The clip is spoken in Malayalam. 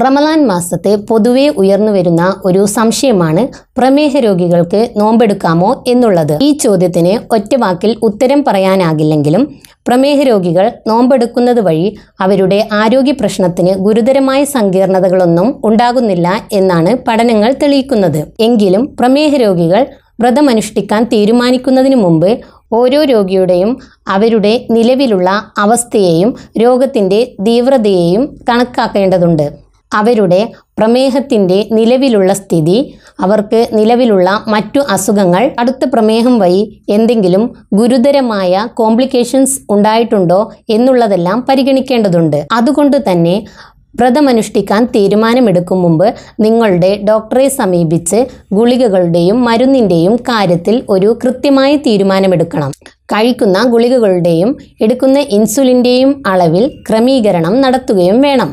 റമലാൻ മാസത്തെ പൊതുവെ ഉയർന്നു വരുന്ന ഒരു സംശയമാണ് പ്രമേഹ രോഗികൾക്ക് നോമ്പെടുക്കാമോ എന്നുള്ളത്. ഈ ചോദ്യത്തിന് ഒറ്റ വാക്കിൽ ഉത്തരം പറയാനാകില്ലെങ്കിലും പ്രമേഹ രോഗികൾ നോമ്പെടുക്കുന്നത് വഴി അവരുടെ ആരോഗ്യ പ്രശ്നത്തിന് ഗുരുതരമായ സങ്കീർണതകളൊന്നും ഉണ്ടാകുന്നില്ല എന്നാണ് പഠനങ്ങൾ തെളിയിക്കുന്നത്. എങ്കിലും പ്രമേഹ രോഗികൾ വ്രതമനുഷ്ഠിക്കാൻ തീരുമാനിക്കുന്നതിന് മുമ്പ് ഓരോ രോഗിയുടെയും അവരുടെ നിലവിലുള്ള അവസ്ഥയെയും രോഗത്തിന്റെ തീവ്രതയെയും കണക്കാക്കേണ്ടതുണ്ട്. അവരുടെ പ്രമേഹത്തിന്റെ നിലവിലുള്ള സ്ഥിതി അവർക്ക് നിലവിലുള്ള മറ്റു അസുഖങ്ങൾ അടുത്ത പ്രമേഹം വഴി എന്തെങ്കിലും ഗുരുതരമായ കോംപ്ലിക്കേഷൻസ് ഉണ്ടായിട്ടുണ്ടോ എന്നുള്ളതെല്ലാം പരിഗണിക്കേണ്ടതുണ്ട്. അതുകൊണ്ട് തന്നെ വ്രതമനുഷ്ഠിക്കാൻ തീരുമാനമെടുക്കും മുമ്പ് നിങ്ങളുടെ ഡോക്ടറെ സമീപിച്ച് ഗുളികകളുടെയും മരുന്നിന്റെയും കാര്യത്തിൽ ഒരു കൃത്യമായ തീരുമാനമെടുക്കണം. കഴിക്കുന്ന ഗുളികകളുടെയും എടുക്കുന്ന ഇൻസുലിന്റെയും അളവിൽ ക്രമീകരണം നടത്തുകയും വേണം.